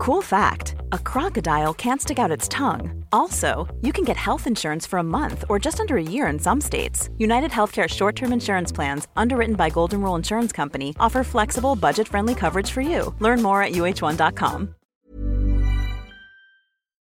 Cool fact a crocodile can't stick out its tongue. Also, you can get health insurance for a month or just under a year in some states. United Healthcare short term insurance plans, underwritten by Golden Rule Insurance Company, offer flexible, budget friendly coverage for you. Learn more at uh1.com.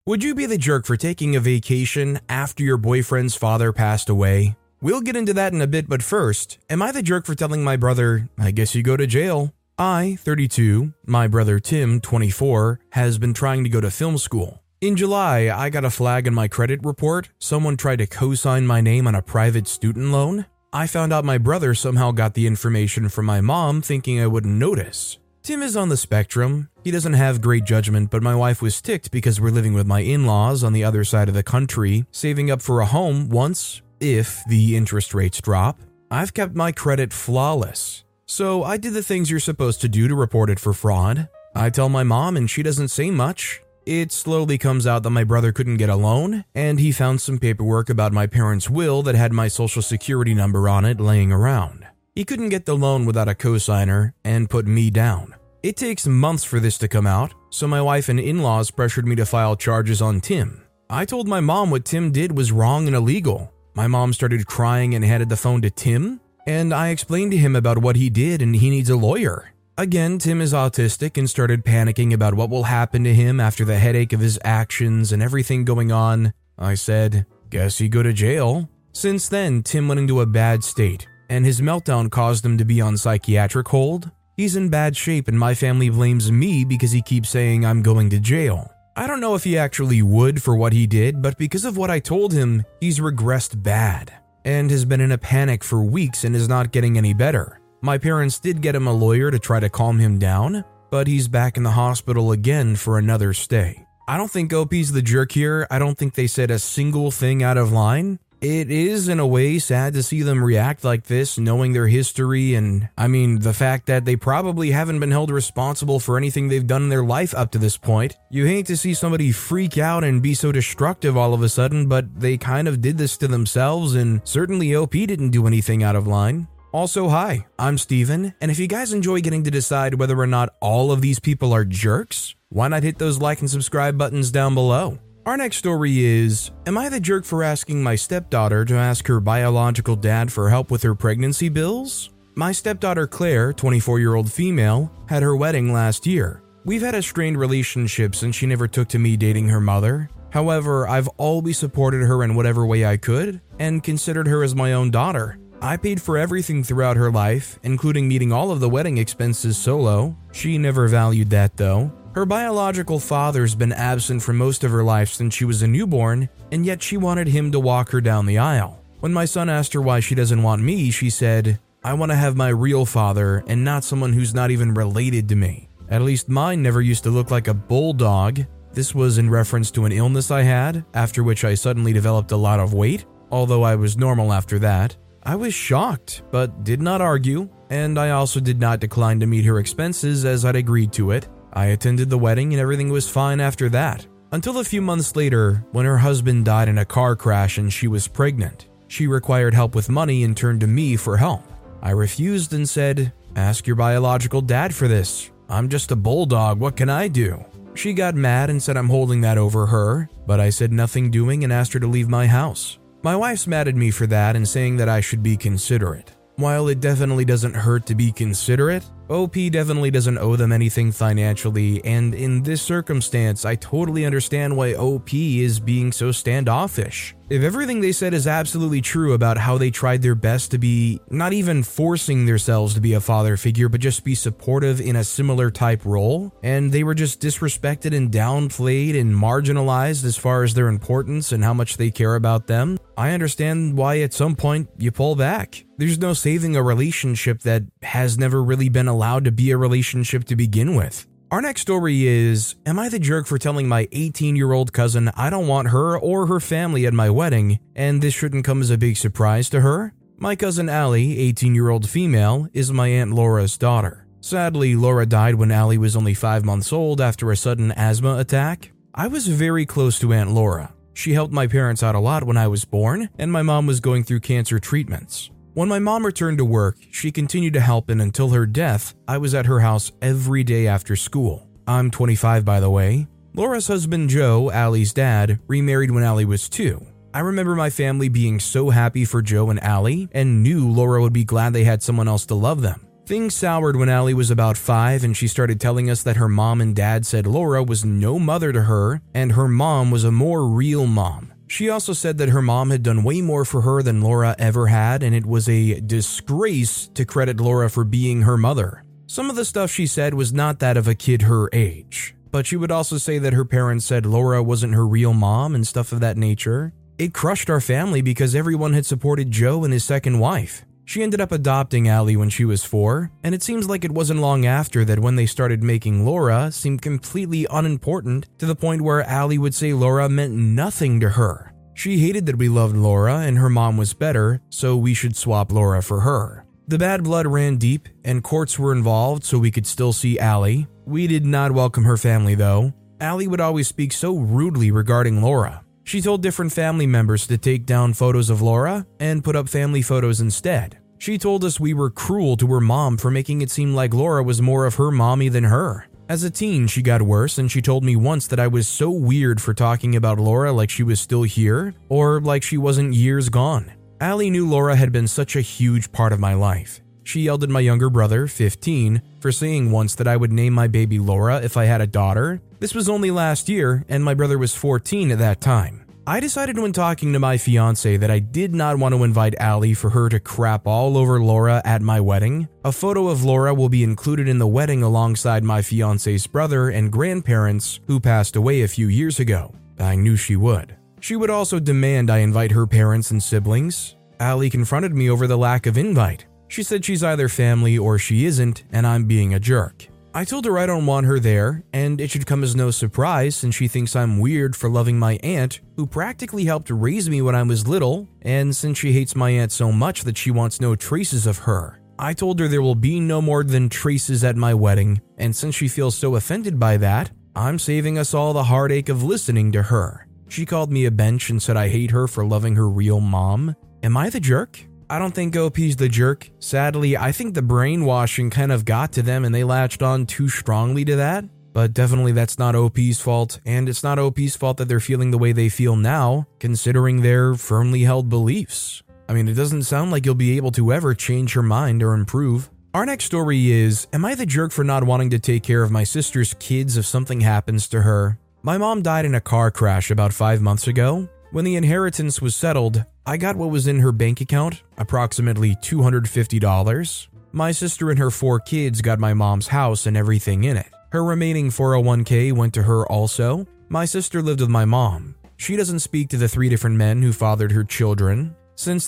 Would you be the jerk for taking a vacation after your boyfriend's father passed away? We'll get into that in a bit, but first, am I the jerk for telling my brother, I guess you go to jail? I, 32, my brother Tim, 24, has been trying to go to film school. In July, I got a flag in my credit report. Someone tried to co sign my name on a private student loan. I found out my brother somehow got the information from my mom, thinking I wouldn't notice. Tim is on the spectrum. He doesn't have great judgment, but my wife was ticked because we're living with my in laws on the other side of the country, saving up for a home once, if the interest rates drop. I've kept my credit flawless. So I did the things you're supposed to do to report it for fraud. I tell my mom, and she doesn't say much. It slowly comes out that my brother couldn't get a loan, and he found some paperwork about my parents' will that had my social security number on it laying around. He couldn't get the loan without a cosigner and put me down. It takes months for this to come out, so my wife and in laws pressured me to file charges on Tim. I told my mom what Tim did was wrong and illegal. My mom started crying and handed the phone to Tim, and I explained to him about what he did and he needs a lawyer. Again, Tim is autistic and started panicking about what will happen to him after the headache of his actions and everything going on. I said, Guess he go to jail. Since then, Tim went into a bad state, and his meltdown caused him to be on psychiatric hold. He's in bad shape, and my family blames me because he keeps saying I'm going to jail. I don't know if he actually would for what he did, but because of what I told him, he's regressed bad and has been in a panic for weeks and is not getting any better. My parents did get him a lawyer to try to calm him down, but he's back in the hospital again for another stay. I don't think OP's the jerk here. I don't think they said a single thing out of line. It is, in a way, sad to see them react like this, knowing their history, and I mean, the fact that they probably haven't been held responsible for anything they've done in their life up to this point. You hate to see somebody freak out and be so destructive all of a sudden, but they kind of did this to themselves, and certainly OP didn't do anything out of line. Also, hi, I'm Steven, and if you guys enjoy getting to decide whether or not all of these people are jerks, why not hit those like and subscribe buttons down below? Our next story is Am I the jerk for asking my stepdaughter to ask her biological dad for help with her pregnancy bills? My stepdaughter Claire, 24 year old female, had her wedding last year. We've had a strained relationship since she never took to me dating her mother. However, I've always supported her in whatever way I could and considered her as my own daughter. I paid for everything throughout her life, including meeting all of the wedding expenses solo. She never valued that though. Her biological father's been absent for most of her life since she was a newborn, and yet she wanted him to walk her down the aisle. When my son asked her why she doesn't want me, she said, I want to have my real father and not someone who's not even related to me. At least mine never used to look like a bulldog. This was in reference to an illness I had, after which I suddenly developed a lot of weight, although I was normal after that. I was shocked, but did not argue, and I also did not decline to meet her expenses as I'd agreed to it. I attended the wedding and everything was fine after that. Until a few months later, when her husband died in a car crash and she was pregnant. She required help with money and turned to me for help. I refused and said, Ask your biological dad for this. I'm just a bulldog, what can I do? She got mad and said I'm holding that over her, but I said nothing doing and asked her to leave my house. My wife's mad at me for that and saying that I should be considerate. While it definitely doesn't hurt to be considerate, OP definitely doesn't owe them anything financially, and in this circumstance, I totally understand why OP is being so standoffish. If everything they said is absolutely true about how they tried their best to be not even forcing themselves to be a father figure, but just be supportive in a similar type role, and they were just disrespected and downplayed and marginalized as far as their importance and how much they care about them, I understand why at some point you pull back. There's no saving a relationship that has never really been allowed to be a relationship to begin with. Our next story is Am I the jerk for telling my 18 year old cousin I don't want her or her family at my wedding, and this shouldn't come as a big surprise to her? My cousin Allie, 18 year old female, is my Aunt Laura's daughter. Sadly, Laura died when Allie was only 5 months old after a sudden asthma attack. I was very close to Aunt Laura. She helped my parents out a lot when I was born, and my mom was going through cancer treatments. When my mom returned to work, she continued to help, and until her death, I was at her house every day after school. I'm 25 by the way. Laura's husband Joe, Allie's dad, remarried when Allie was two. I remember my family being so happy for Joe and Allie and knew Laura would be glad they had someone else to love them. Things soured when Allie was about five and she started telling us that her mom and dad said Laura was no mother to her and her mom was a more real mom. She also said that her mom had done way more for her than Laura ever had and it was a disgrace to credit Laura for being her mother. Some of the stuff she said was not that of a kid her age but she would also say that her parents said Laura wasn't her real mom and stuff of that nature. It crushed our family because everyone had supported Joe and his second wife. She ended up adopting Allie when she was four, and it seems like it wasn't long after that when they started making Laura seem completely unimportant to the point where Allie would say Laura meant nothing to her. She hated that we loved Laura and her mom was better, so we should swap Laura for her. The bad blood ran deep, and courts were involved so we could still see Allie, we did not welcome her family, though. Allie would always speak so rudely regarding Laura. She told different family members to take down photos of Laura and put up family photos instead. She told us we were cruel to her mom for making it seem like Laura was more of her mommy than her. As a teen, she got worse, and she told me once that I was so weird for talking about Laura like she was still here, or like she wasn't years gone. Allie knew Laura had been such a huge part of my life. She yelled at my younger brother, 15, for saying once that I would name my baby Laura if I had a daughter. This was only last year, and my brother was 14 at that time. I decided when talking to my fiance that I did not want to invite Allie for her to crap all over Laura at my wedding. A photo of Laura will be included in the wedding alongside my fiance's brother and grandparents who passed away a few years ago. I knew she would. She would also demand I invite her parents and siblings. Allie confronted me over the lack of invite. She said she's either family or she isn't, and I'm being a jerk. I told her I don't want her there, and it should come as no surprise since she thinks I'm weird for loving my aunt, who practically helped raise me when I was little, and since she hates my aunt so much that she wants no traces of her. I told her there will be no more than traces at my wedding, and since she feels so offended by that, I'm saving us all the heartache of listening to her. She called me a bench and said I hate her for loving her real mom. Am I the jerk? I don't think OP's the jerk. Sadly, I think the brainwashing kind of got to them and they latched on too strongly to that. But definitely that's not OP's fault, and it's not OP's fault that they're feeling the way they feel now, considering their firmly held beliefs. I mean, it doesn't sound like you'll be able to ever change her mind or improve. Our next story is Am I the jerk for not wanting to take care of my sister's kids if something happens to her? My mom died in a car crash about five months ago. When the inheritance was settled, I got what was in her bank account, approximately $250. My sister and her four kids got my mom's house and everything in it. Her remaining 401k went to her also. My sister lived with my mom. She doesn't speak to the three different men who fathered her children. Since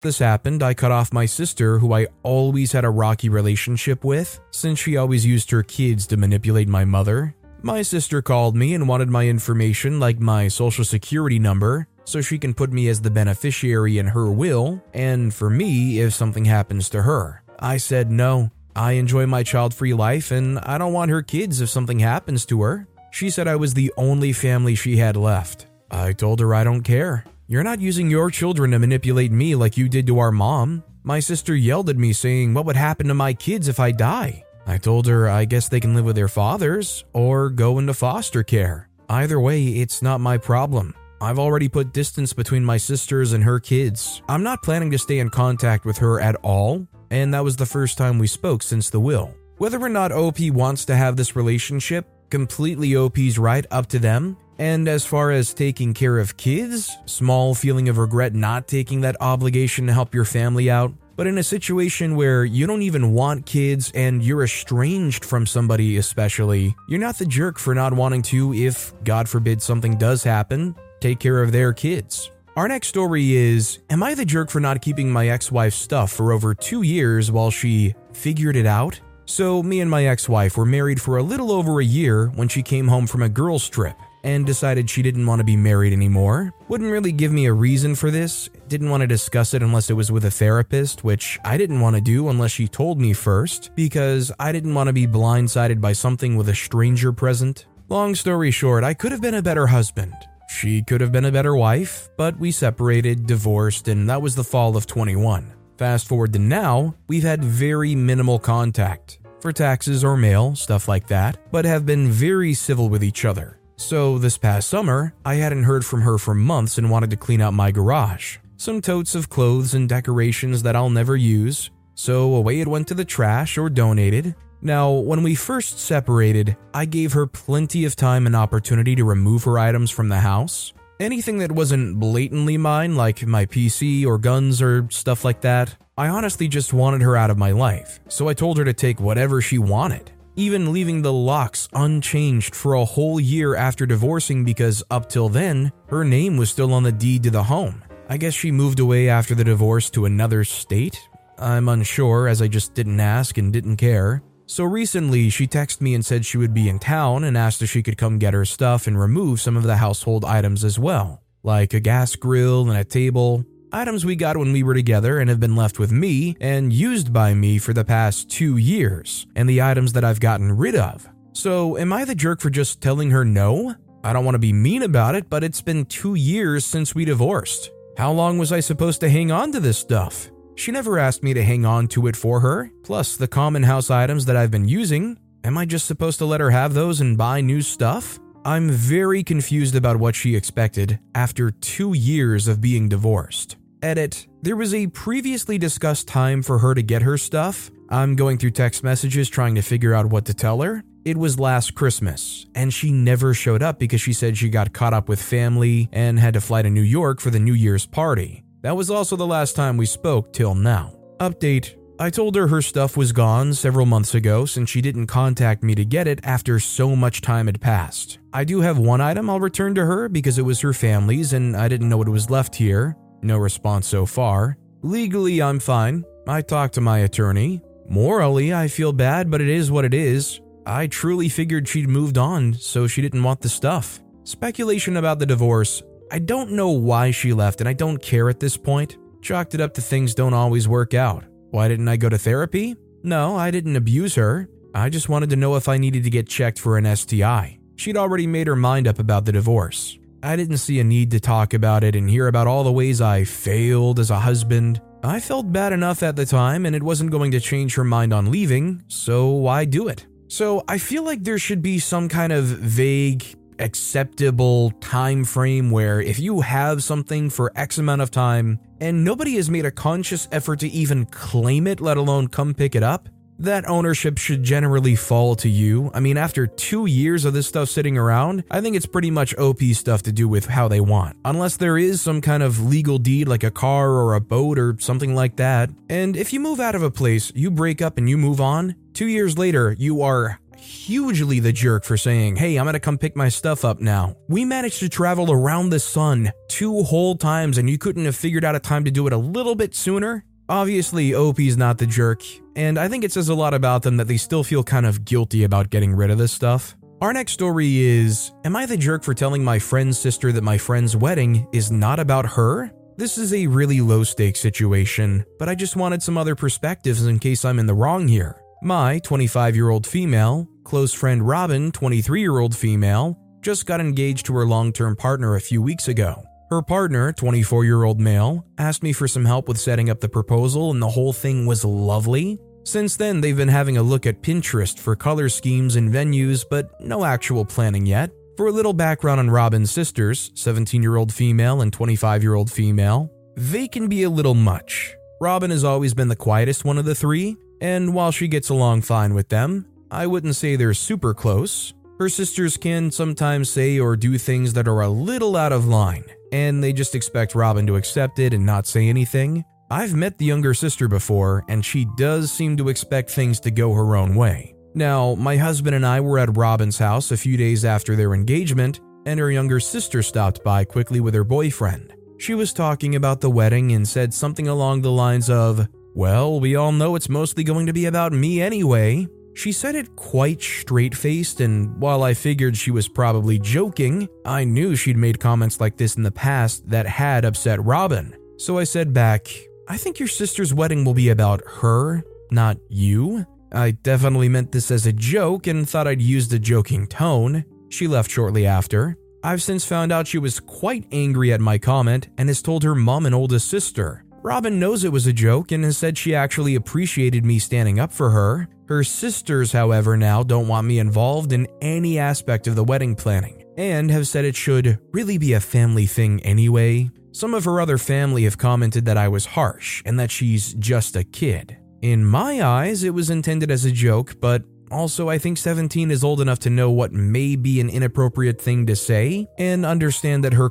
this happened, I cut off my sister, who I always had a rocky relationship with, since she always used her kids to manipulate my mother. My sister called me and wanted my information, like my social security number, so she can put me as the beneficiary in her will, and for me if something happens to her. I said no. I enjoy my child free life and I don't want her kids if something happens to her. She said I was the only family she had left. I told her I don't care. You're not using your children to manipulate me like you did to our mom. My sister yelled at me saying, What would happen to my kids if I die? I told her I guess they can live with their fathers or go into foster care. Either way, it's not my problem. I've already put distance between my sisters and her kids. I'm not planning to stay in contact with her at all. and that was the first time we spoke since the will. Whether or not OP wants to have this relationship, completely OP's right up to them. And as far as taking care of kids, small feeling of regret not taking that obligation to help your family out. But in a situation where you don't even want kids and you're estranged from somebody, especially, you're not the jerk for not wanting to, if God forbid something does happen, take care of their kids. Our next story is Am I the jerk for not keeping my ex wife's stuff for over two years while she figured it out? So, me and my ex wife were married for a little over a year when she came home from a girls' trip and decided she didn't want to be married anymore. Wouldn't really give me a reason for this, didn't want to discuss it unless it was with a therapist, which I didn't want to do unless she told me first, because I didn't want to be blindsided by something with a stranger present. Long story short, I could have been a better husband. She could have been a better wife, but we separated, divorced, and that was the fall of 21. Fast forward to now, we've had very minimal contact for taxes or mail, stuff like that, but have been very civil with each other. So, this past summer, I hadn't heard from her for months and wanted to clean out my garage. Some totes of clothes and decorations that I'll never use, so away it went to the trash or donated. Now, when we first separated, I gave her plenty of time and opportunity to remove her items from the house. Anything that wasn't blatantly mine, like my PC or guns or stuff like that, I honestly just wanted her out of my life, so I told her to take whatever she wanted even leaving the locks unchanged for a whole year after divorcing because up till then, her name was still on the deed to the home. I guess she moved away after the divorce to another state? I'm unsure as I just didn't ask and didn't care. So recently, she texted me and said she would be in town and asked if she could come get her stuff and remove some of the household items as well, like a gas grill and a table. Items we got when we were together and have been left with me and used by me for the past two years, and the items that I've gotten rid of. So, am I the jerk for just telling her no? I don't want to be mean about it, but it's been two years since we divorced. How long was I supposed to hang on to this stuff? She never asked me to hang on to it for her, plus the common house items that I've been using. Am I just supposed to let her have those and buy new stuff? I'm very confused about what she expected after two years of being divorced. Edit. There was a previously discussed time for her to get her stuff. I'm going through text messages trying to figure out what to tell her. It was last Christmas, and she never showed up because she said she got caught up with family and had to fly to New York for the New Year's party. That was also the last time we spoke till now. Update I told her her stuff was gone several months ago since she didn't contact me to get it after so much time had passed. I do have one item I'll return to her because it was her family's and I didn't know what was left here. No response so far. Legally, I'm fine. I talked to my attorney. Morally, I feel bad, but it is what it is. I truly figured she'd moved on, so she didn't want the stuff. Speculation about the divorce. I don't know why she left, and I don't care at this point. Chalked it up to things don't always work out. Why didn't I go to therapy? No, I didn't abuse her. I just wanted to know if I needed to get checked for an STI. She'd already made her mind up about the divorce. I didn't see a need to talk about it and hear about all the ways I failed as a husband. I felt bad enough at the time and it wasn't going to change her mind on leaving, so why do it? So I feel like there should be some kind of vague acceptable time frame where if you have something for X amount of time and nobody has made a conscious effort to even claim it, let alone come pick it up, that ownership should generally fall to you. I mean, after two years of this stuff sitting around, I think it's pretty much OP stuff to do with how they want. Unless there is some kind of legal deed like a car or a boat or something like that. And if you move out of a place, you break up and you move on, two years later, you are hugely the jerk for saying, Hey, I'm gonna come pick my stuff up now. We managed to travel around the sun two whole times, and you couldn't have figured out a time to do it a little bit sooner? Obviously, OP's not the jerk, and I think it says a lot about them that they still feel kind of guilty about getting rid of this stuff. Our next story is Am I the jerk for telling my friend's sister that my friend's wedding is not about her? This is a really low stakes situation, but I just wanted some other perspectives in case I'm in the wrong here. My 25 year old female, close friend Robin, 23 year old female, just got engaged to her long term partner a few weeks ago. Her partner, 24 year old male, asked me for some help with setting up the proposal, and the whole thing was lovely. Since then, they've been having a look at Pinterest for color schemes and venues, but no actual planning yet. For a little background on Robin's sisters, 17 year old female and 25 year old female, they can be a little much. Robin has always been the quietest one of the three, and while she gets along fine with them, I wouldn't say they're super close. Her sisters can sometimes say or do things that are a little out of line, and they just expect Robin to accept it and not say anything. I've met the younger sister before, and she does seem to expect things to go her own way. Now, my husband and I were at Robin's house a few days after their engagement, and her younger sister stopped by quickly with her boyfriend. She was talking about the wedding and said something along the lines of, Well, we all know it's mostly going to be about me anyway. She said it quite straight faced, and while I figured she was probably joking, I knew she'd made comments like this in the past that had upset Robin. So I said back, I think your sister's wedding will be about her, not you. I definitely meant this as a joke and thought I'd use the joking tone. She left shortly after. I've since found out she was quite angry at my comment and has told her mom and oldest sister. Robin knows it was a joke and has said she actually appreciated me standing up for her. Her sisters, however, now don't want me involved in any aspect of the wedding planning and have said it should really be a family thing anyway. Some of her other family have commented that I was harsh and that she's just a kid. In my eyes, it was intended as a joke, but also, I think 17 is old enough to know what may be an inappropriate thing to say and understand that her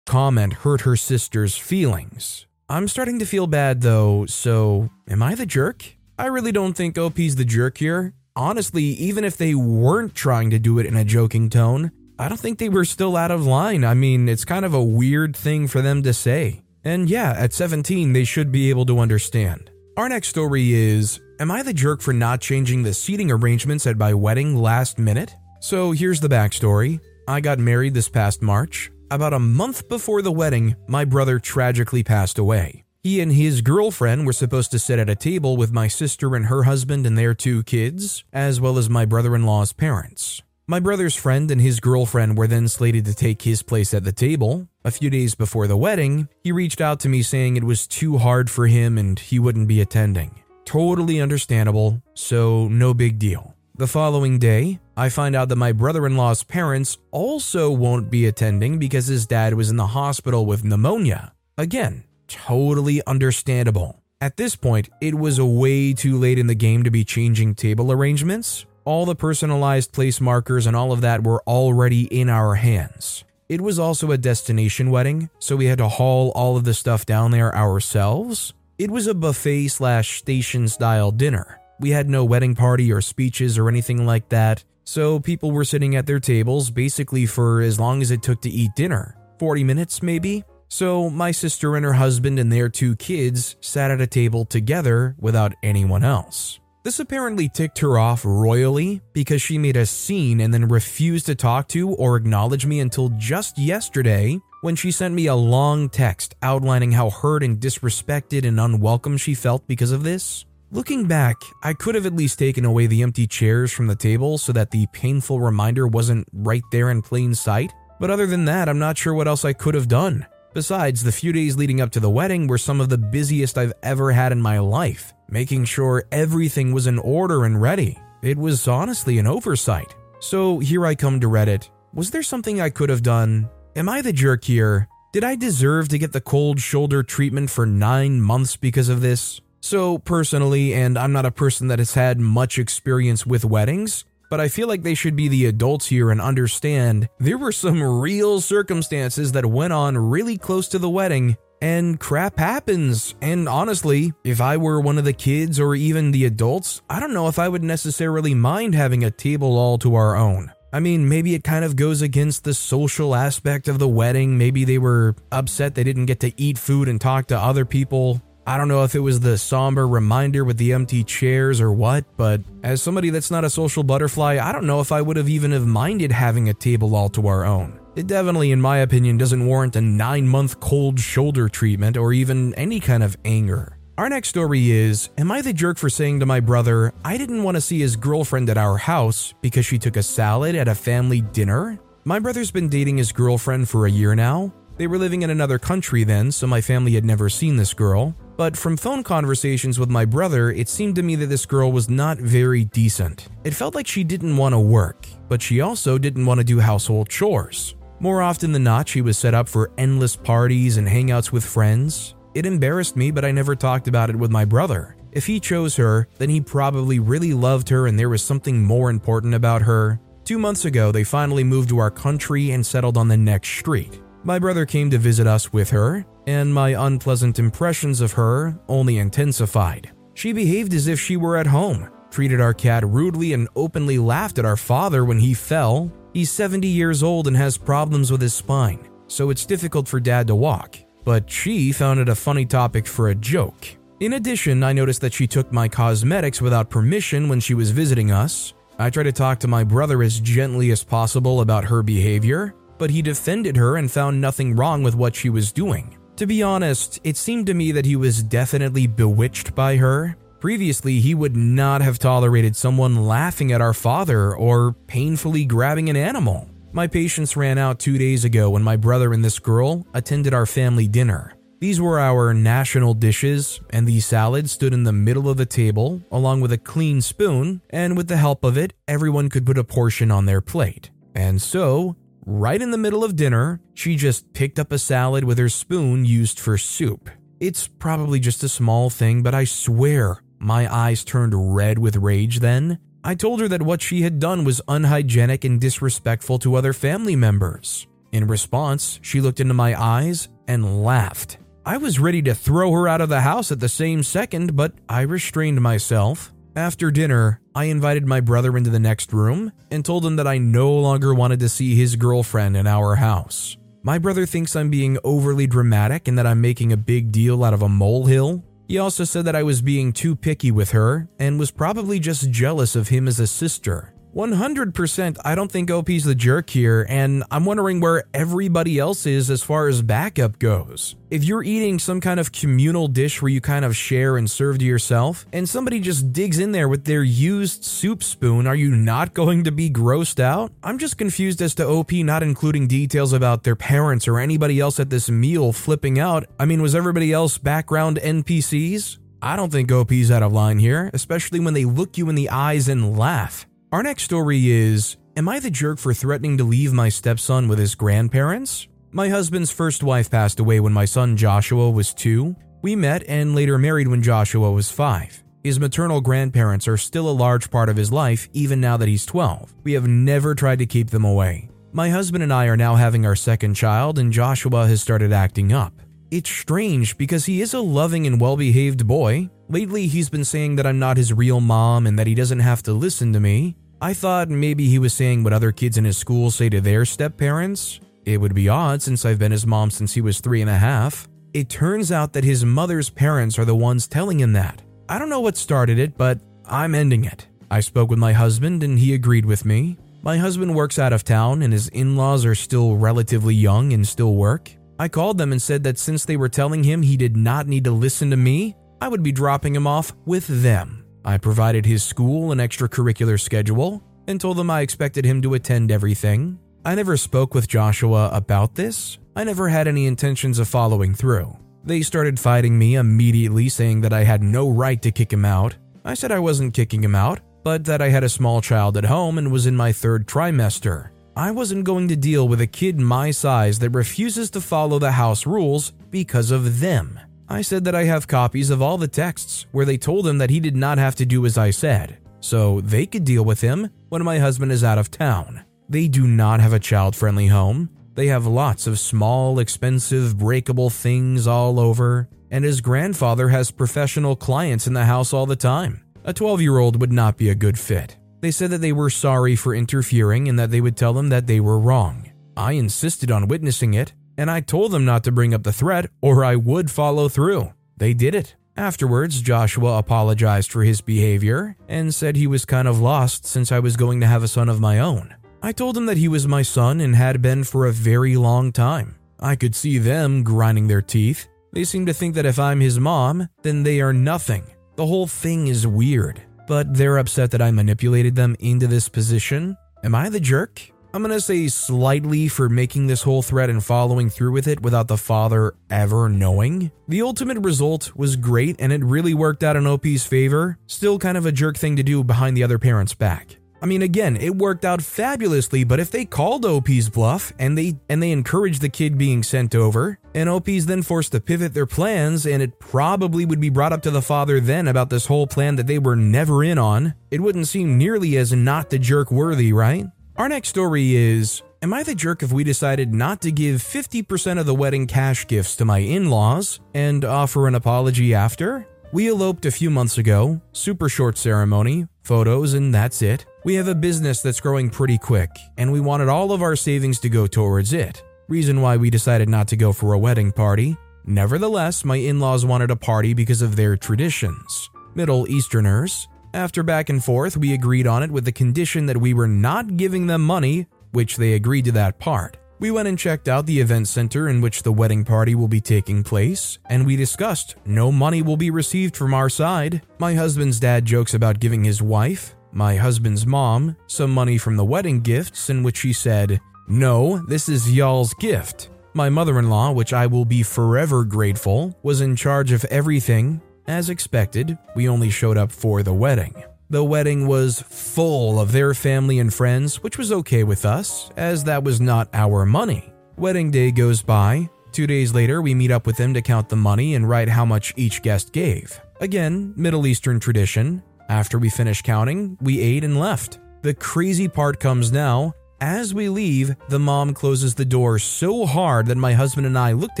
Comment hurt her sister's feelings. I'm starting to feel bad though, so am I the jerk? I really don't think OP's the jerk here. Honestly, even if they weren't trying to do it in a joking tone, I don't think they were still out of line. I mean, it's kind of a weird thing for them to say. And yeah, at 17, they should be able to understand. Our next story is Am I the jerk for not changing the seating arrangements at my wedding last minute? So here's the backstory. I got married this past March. About a month before the wedding, my brother tragically passed away. He and his girlfriend were supposed to sit at a table with my sister and her husband and their two kids, as well as my brother in law's parents. My brother's friend and his girlfriend were then slated to take his place at the table. A few days before the wedding, he reached out to me saying it was too hard for him and he wouldn't be attending. Totally understandable, so no big deal. The following day, I find out that my brother in law's parents also won't be attending because his dad was in the hospital with pneumonia. Again, totally understandable. At this point, it was way too late in the game to be changing table arrangements. All the personalized place markers and all of that were already in our hands. It was also a destination wedding, so we had to haul all of the stuff down there ourselves. It was a buffet slash station style dinner. We had no wedding party or speeches or anything like that, so people were sitting at their tables basically for as long as it took to eat dinner 40 minutes, maybe. So my sister and her husband and their two kids sat at a table together without anyone else. This apparently ticked her off royally because she made a scene and then refused to talk to or acknowledge me until just yesterday when she sent me a long text outlining how hurt and disrespected and unwelcome she felt because of this. Looking back, I could have at least taken away the empty chairs from the table so that the painful reminder wasn't right there in plain sight, but other than that, I'm not sure what else I could have done. Besides, the few days leading up to the wedding were some of the busiest I've ever had in my life, making sure everything was in order and ready. It was honestly an oversight. So here I come to Reddit. Was there something I could have done? Am I the jerk here? Did I deserve to get the cold shoulder treatment for nine months because of this? So, personally, and I'm not a person that has had much experience with weddings, but I feel like they should be the adults here and understand there were some real circumstances that went on really close to the wedding and crap happens. And honestly, if I were one of the kids or even the adults, I don't know if I would necessarily mind having a table all to our own. I mean, maybe it kind of goes against the social aspect of the wedding. Maybe they were upset they didn't get to eat food and talk to other people. I don't know if it was the somber reminder with the empty chairs or what, but as somebody that's not a social butterfly, I don't know if I would have even have minded having a table all to our own. It definitely, in my opinion, doesn't warrant a nine month cold shoulder treatment or even any kind of anger. Our next story is Am I the jerk for saying to my brother, I didn't want to see his girlfriend at our house because she took a salad at a family dinner? My brother's been dating his girlfriend for a year now. They were living in another country then, so my family had never seen this girl. But from phone conversations with my brother, it seemed to me that this girl was not very decent. It felt like she didn't want to work, but she also didn't want to do household chores. More often than not, she was set up for endless parties and hangouts with friends. It embarrassed me, but I never talked about it with my brother. If he chose her, then he probably really loved her and there was something more important about her. Two months ago, they finally moved to our country and settled on the next street. My brother came to visit us with her, and my unpleasant impressions of her only intensified. She behaved as if she were at home, treated our cat rudely, and openly laughed at our father when he fell. He's 70 years old and has problems with his spine, so it's difficult for dad to walk but she found it a funny topic for a joke. In addition, I noticed that she took my cosmetics without permission when she was visiting us. I tried to talk to my brother as gently as possible about her behavior, but he defended her and found nothing wrong with what she was doing. To be honest, it seemed to me that he was definitely bewitched by her. Previously, he would not have tolerated someone laughing at our father or painfully grabbing an animal. My patience ran out two days ago when my brother and this girl attended our family dinner. These were our national dishes, and the salad stood in the middle of the table, along with a clean spoon, and with the help of it, everyone could put a portion on their plate. And so, right in the middle of dinner, she just picked up a salad with her spoon used for soup. It's probably just a small thing, but I swear my eyes turned red with rage then, I told her that what she had done was unhygienic and disrespectful to other family members. In response, she looked into my eyes and laughed. I was ready to throw her out of the house at the same second, but I restrained myself. After dinner, I invited my brother into the next room and told him that I no longer wanted to see his girlfriend in our house. My brother thinks I'm being overly dramatic and that I'm making a big deal out of a molehill, he also said that I was being too picky with her and was probably just jealous of him as a sister. 100% I don't think OP's the jerk here, and I'm wondering where everybody else is as far as backup goes. If you're eating some kind of communal dish where you kind of share and serve to yourself, and somebody just digs in there with their used soup spoon, are you not going to be grossed out? I'm just confused as to OP not including details about their parents or anybody else at this meal flipping out. I mean, was everybody else background NPCs? I don't think OP's out of line here, especially when they look you in the eyes and laugh. Our next story is Am I the jerk for threatening to leave my stepson with his grandparents? My husband's first wife passed away when my son Joshua was two. We met and later married when Joshua was five. His maternal grandparents are still a large part of his life even now that he's 12. We have never tried to keep them away. My husband and I are now having our second child, and Joshua has started acting up. It's strange because he is a loving and well behaved boy. Lately, he's been saying that I'm not his real mom and that he doesn't have to listen to me. I thought maybe he was saying what other kids in his school say to their step parents. It would be odd since I've been his mom since he was three and a half. It turns out that his mother's parents are the ones telling him that. I don't know what started it, but I'm ending it. I spoke with my husband and he agreed with me. My husband works out of town and his in laws are still relatively young and still work. I called them and said that since they were telling him he did not need to listen to me, I would be dropping him off with them. I provided his school an extracurricular schedule and told him I expected him to attend everything. I never spoke with Joshua about this. I never had any intentions of following through. They started fighting me immediately, saying that I had no right to kick him out. I said I wasn't kicking him out, but that I had a small child at home and was in my third trimester. I wasn't going to deal with a kid my size that refuses to follow the house rules because of them. I said that I have copies of all the texts where they told him that he did not have to do as I said, so they could deal with him when my husband is out of town. They do not have a child friendly home. They have lots of small, expensive, breakable things all over, and his grandfather has professional clients in the house all the time. A 12 year old would not be a good fit. They said that they were sorry for interfering and that they would tell them that they were wrong. I insisted on witnessing it, and I told them not to bring up the threat or I would follow through. They did it. Afterwards, Joshua apologized for his behavior and said he was kind of lost since I was going to have a son of my own. I told him that he was my son and had been for a very long time. I could see them grinding their teeth. They seem to think that if I'm his mom, then they are nothing. The whole thing is weird. But they're upset that I manipulated them into this position. Am I the jerk? I'm gonna say slightly for making this whole threat and following through with it without the father ever knowing. The ultimate result was great and it really worked out in OP's favor, still kind of a jerk thing to do behind the other parent's back. I mean again, it worked out fabulously, but if they called OP's bluff and they and they encouraged the kid being sent over, and OP's then forced to pivot their plans and it probably would be brought up to the father then about this whole plan that they were never in on, it wouldn't seem nearly as not the jerk worthy, right? Our next story is Am I the jerk if we decided not to give 50% of the wedding cash gifts to my in laws and offer an apology after? We eloped a few months ago, super short ceremony, photos, and that's it. We have a business that's growing pretty quick, and we wanted all of our savings to go towards it. Reason why we decided not to go for a wedding party. Nevertheless, my in laws wanted a party because of their traditions. Middle Easterners, after back and forth, we agreed on it with the condition that we were not giving them money, which they agreed to that part. We went and checked out the event center in which the wedding party will be taking place, and we discussed no money will be received from our side. My husband's dad jokes about giving his wife, my husband's mom, some money from the wedding gifts, in which she said, No, this is y'all's gift. My mother in law, which I will be forever grateful, was in charge of everything as expected, we only showed up for the wedding. The wedding was full of their family and friends, which was okay with us, as that was not our money. Wedding day goes by. Two days later, we meet up with them to count the money and write how much each guest gave. Again, Middle Eastern tradition. After we finished counting, we ate and left. The crazy part comes now. As we leave, the mom closes the door so hard that my husband and I looked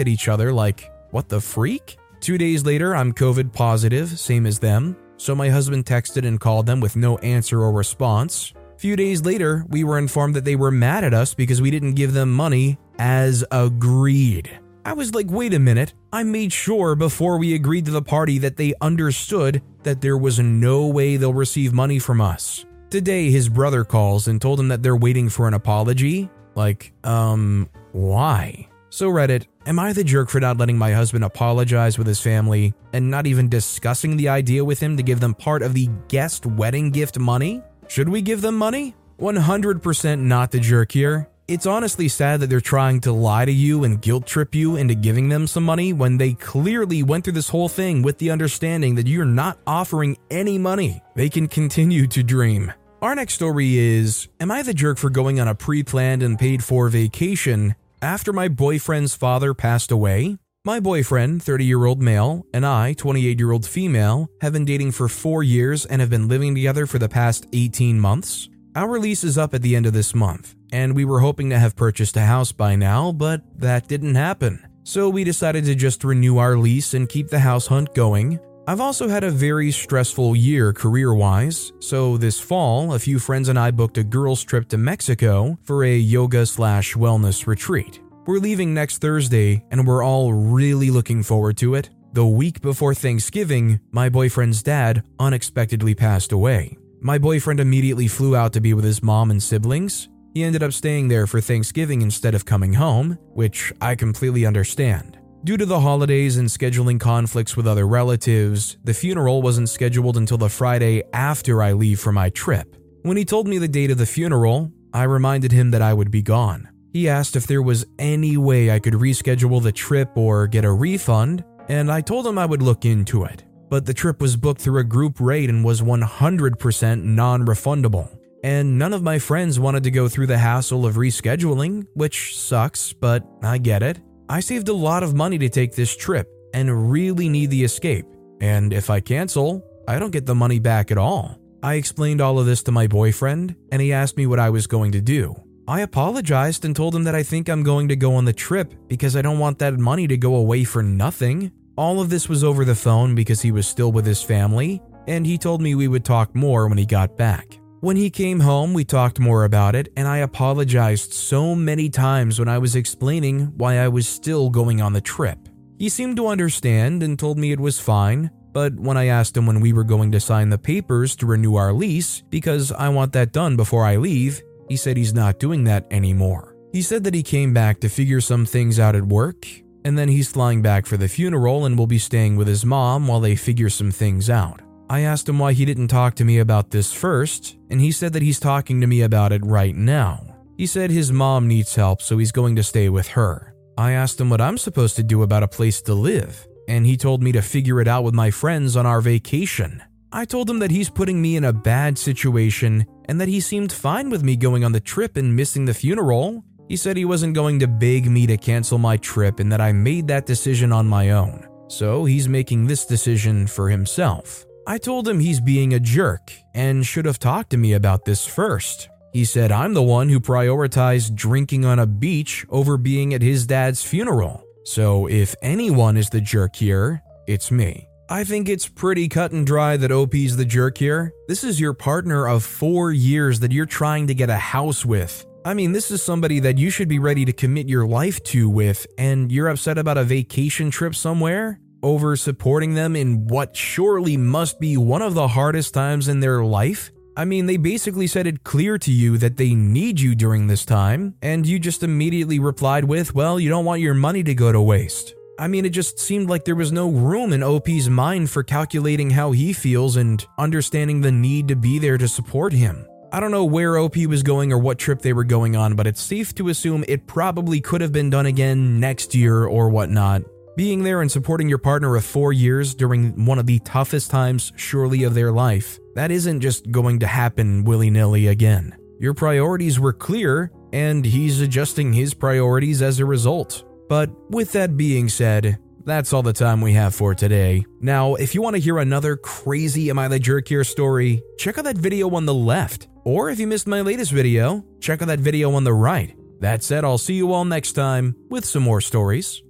at each other like, what the freak? Two days later, I'm COVID positive, same as them. So my husband texted and called them with no answer or response. Few days later, we were informed that they were mad at us because we didn't give them money as agreed. I was like, wait a minute, I made sure before we agreed to the party that they understood that there was no way they'll receive money from us. Today, his brother calls and told him that they're waiting for an apology. Like, um, why? So, Reddit, am I the jerk for not letting my husband apologize with his family and not even discussing the idea with him to give them part of the guest wedding gift money? Should we give them money? 100% not the jerk here. It's honestly sad that they're trying to lie to you and guilt trip you into giving them some money when they clearly went through this whole thing with the understanding that you're not offering any money. They can continue to dream. Our next story is Am I the jerk for going on a pre planned and paid for vacation after my boyfriend's father passed away, my boyfriend, 30 year old male, and I, 28 year old female, have been dating for four years and have been living together for the past 18 months. Our lease is up at the end of this month, and we were hoping to have purchased a house by now, but that didn't happen. So we decided to just renew our lease and keep the house hunt going, I've also had a very stressful year career wise, so this fall, a few friends and I booked a girls' trip to Mexico for a yoga slash wellness retreat. We're leaving next Thursday, and we're all really looking forward to it. The week before Thanksgiving, my boyfriend's dad unexpectedly passed away. My boyfriend immediately flew out to be with his mom and siblings. He ended up staying there for Thanksgiving instead of coming home, which I completely understand. Due to the holidays and scheduling conflicts with other relatives, the funeral wasn't scheduled until the Friday after I leave for my trip. When he told me the date of the funeral, I reminded him that I would be gone. He asked if there was any way I could reschedule the trip or get a refund, and I told him I would look into it. But the trip was booked through a group rate and was 100% non refundable. And none of my friends wanted to go through the hassle of rescheduling, which sucks, but I get it. I saved a lot of money to take this trip and really need the escape. And if I cancel, I don't get the money back at all. I explained all of this to my boyfriend, and he asked me what I was going to do. I apologized and told him that I think I'm going to go on the trip because I don't want that money to go away for nothing. All of this was over the phone because he was still with his family, and he told me we would talk more when he got back. When he came home, we talked more about it, and I apologized so many times when I was explaining why I was still going on the trip. He seemed to understand and told me it was fine, but when I asked him when we were going to sign the papers to renew our lease, because I want that done before I leave, He said he's not doing that anymore. He said that he came back to figure some things out at work, and then he's flying back for the funeral and will be staying with his mom while they figure some things out. I asked him why he didn't talk to me about this first, and he said that he's talking to me about it right now. He said his mom needs help, so he's going to stay with her. I asked him what I'm supposed to do about a place to live, and he told me to figure it out with my friends on our vacation. I told him that he's putting me in a bad situation and that he seemed fine with me going on the trip and missing the funeral. He said he wasn't going to beg me to cancel my trip and that I made that decision on my own. So he's making this decision for himself. I told him he's being a jerk and should have talked to me about this first. He said I'm the one who prioritized drinking on a beach over being at his dad's funeral. So if anyone is the jerk here, it's me. I think it's pretty cut and dry that OP's the jerk here. This is your partner of four years that you're trying to get a house with. I mean, this is somebody that you should be ready to commit your life to with, and you're upset about a vacation trip somewhere? Over supporting them in what surely must be one of the hardest times in their life? I mean, they basically said it clear to you that they need you during this time, and you just immediately replied with, well, you don't want your money to go to waste. I mean, it just seemed like there was no room in OP's mind for calculating how he feels and understanding the need to be there to support him. I don't know where OP was going or what trip they were going on, but it's safe to assume it probably could have been done again next year or whatnot. Being there and supporting your partner of four years during one of the toughest times, surely, of their life, that isn't just going to happen willy nilly again. Your priorities were clear, and he's adjusting his priorities as a result. But with that being said, that's all the time we have for today. Now, if you want to hear another crazy Am I the Jerk here story, check out that video on the left. Or if you missed my latest video, check out that video on the right. That said, I'll see you all next time with some more stories.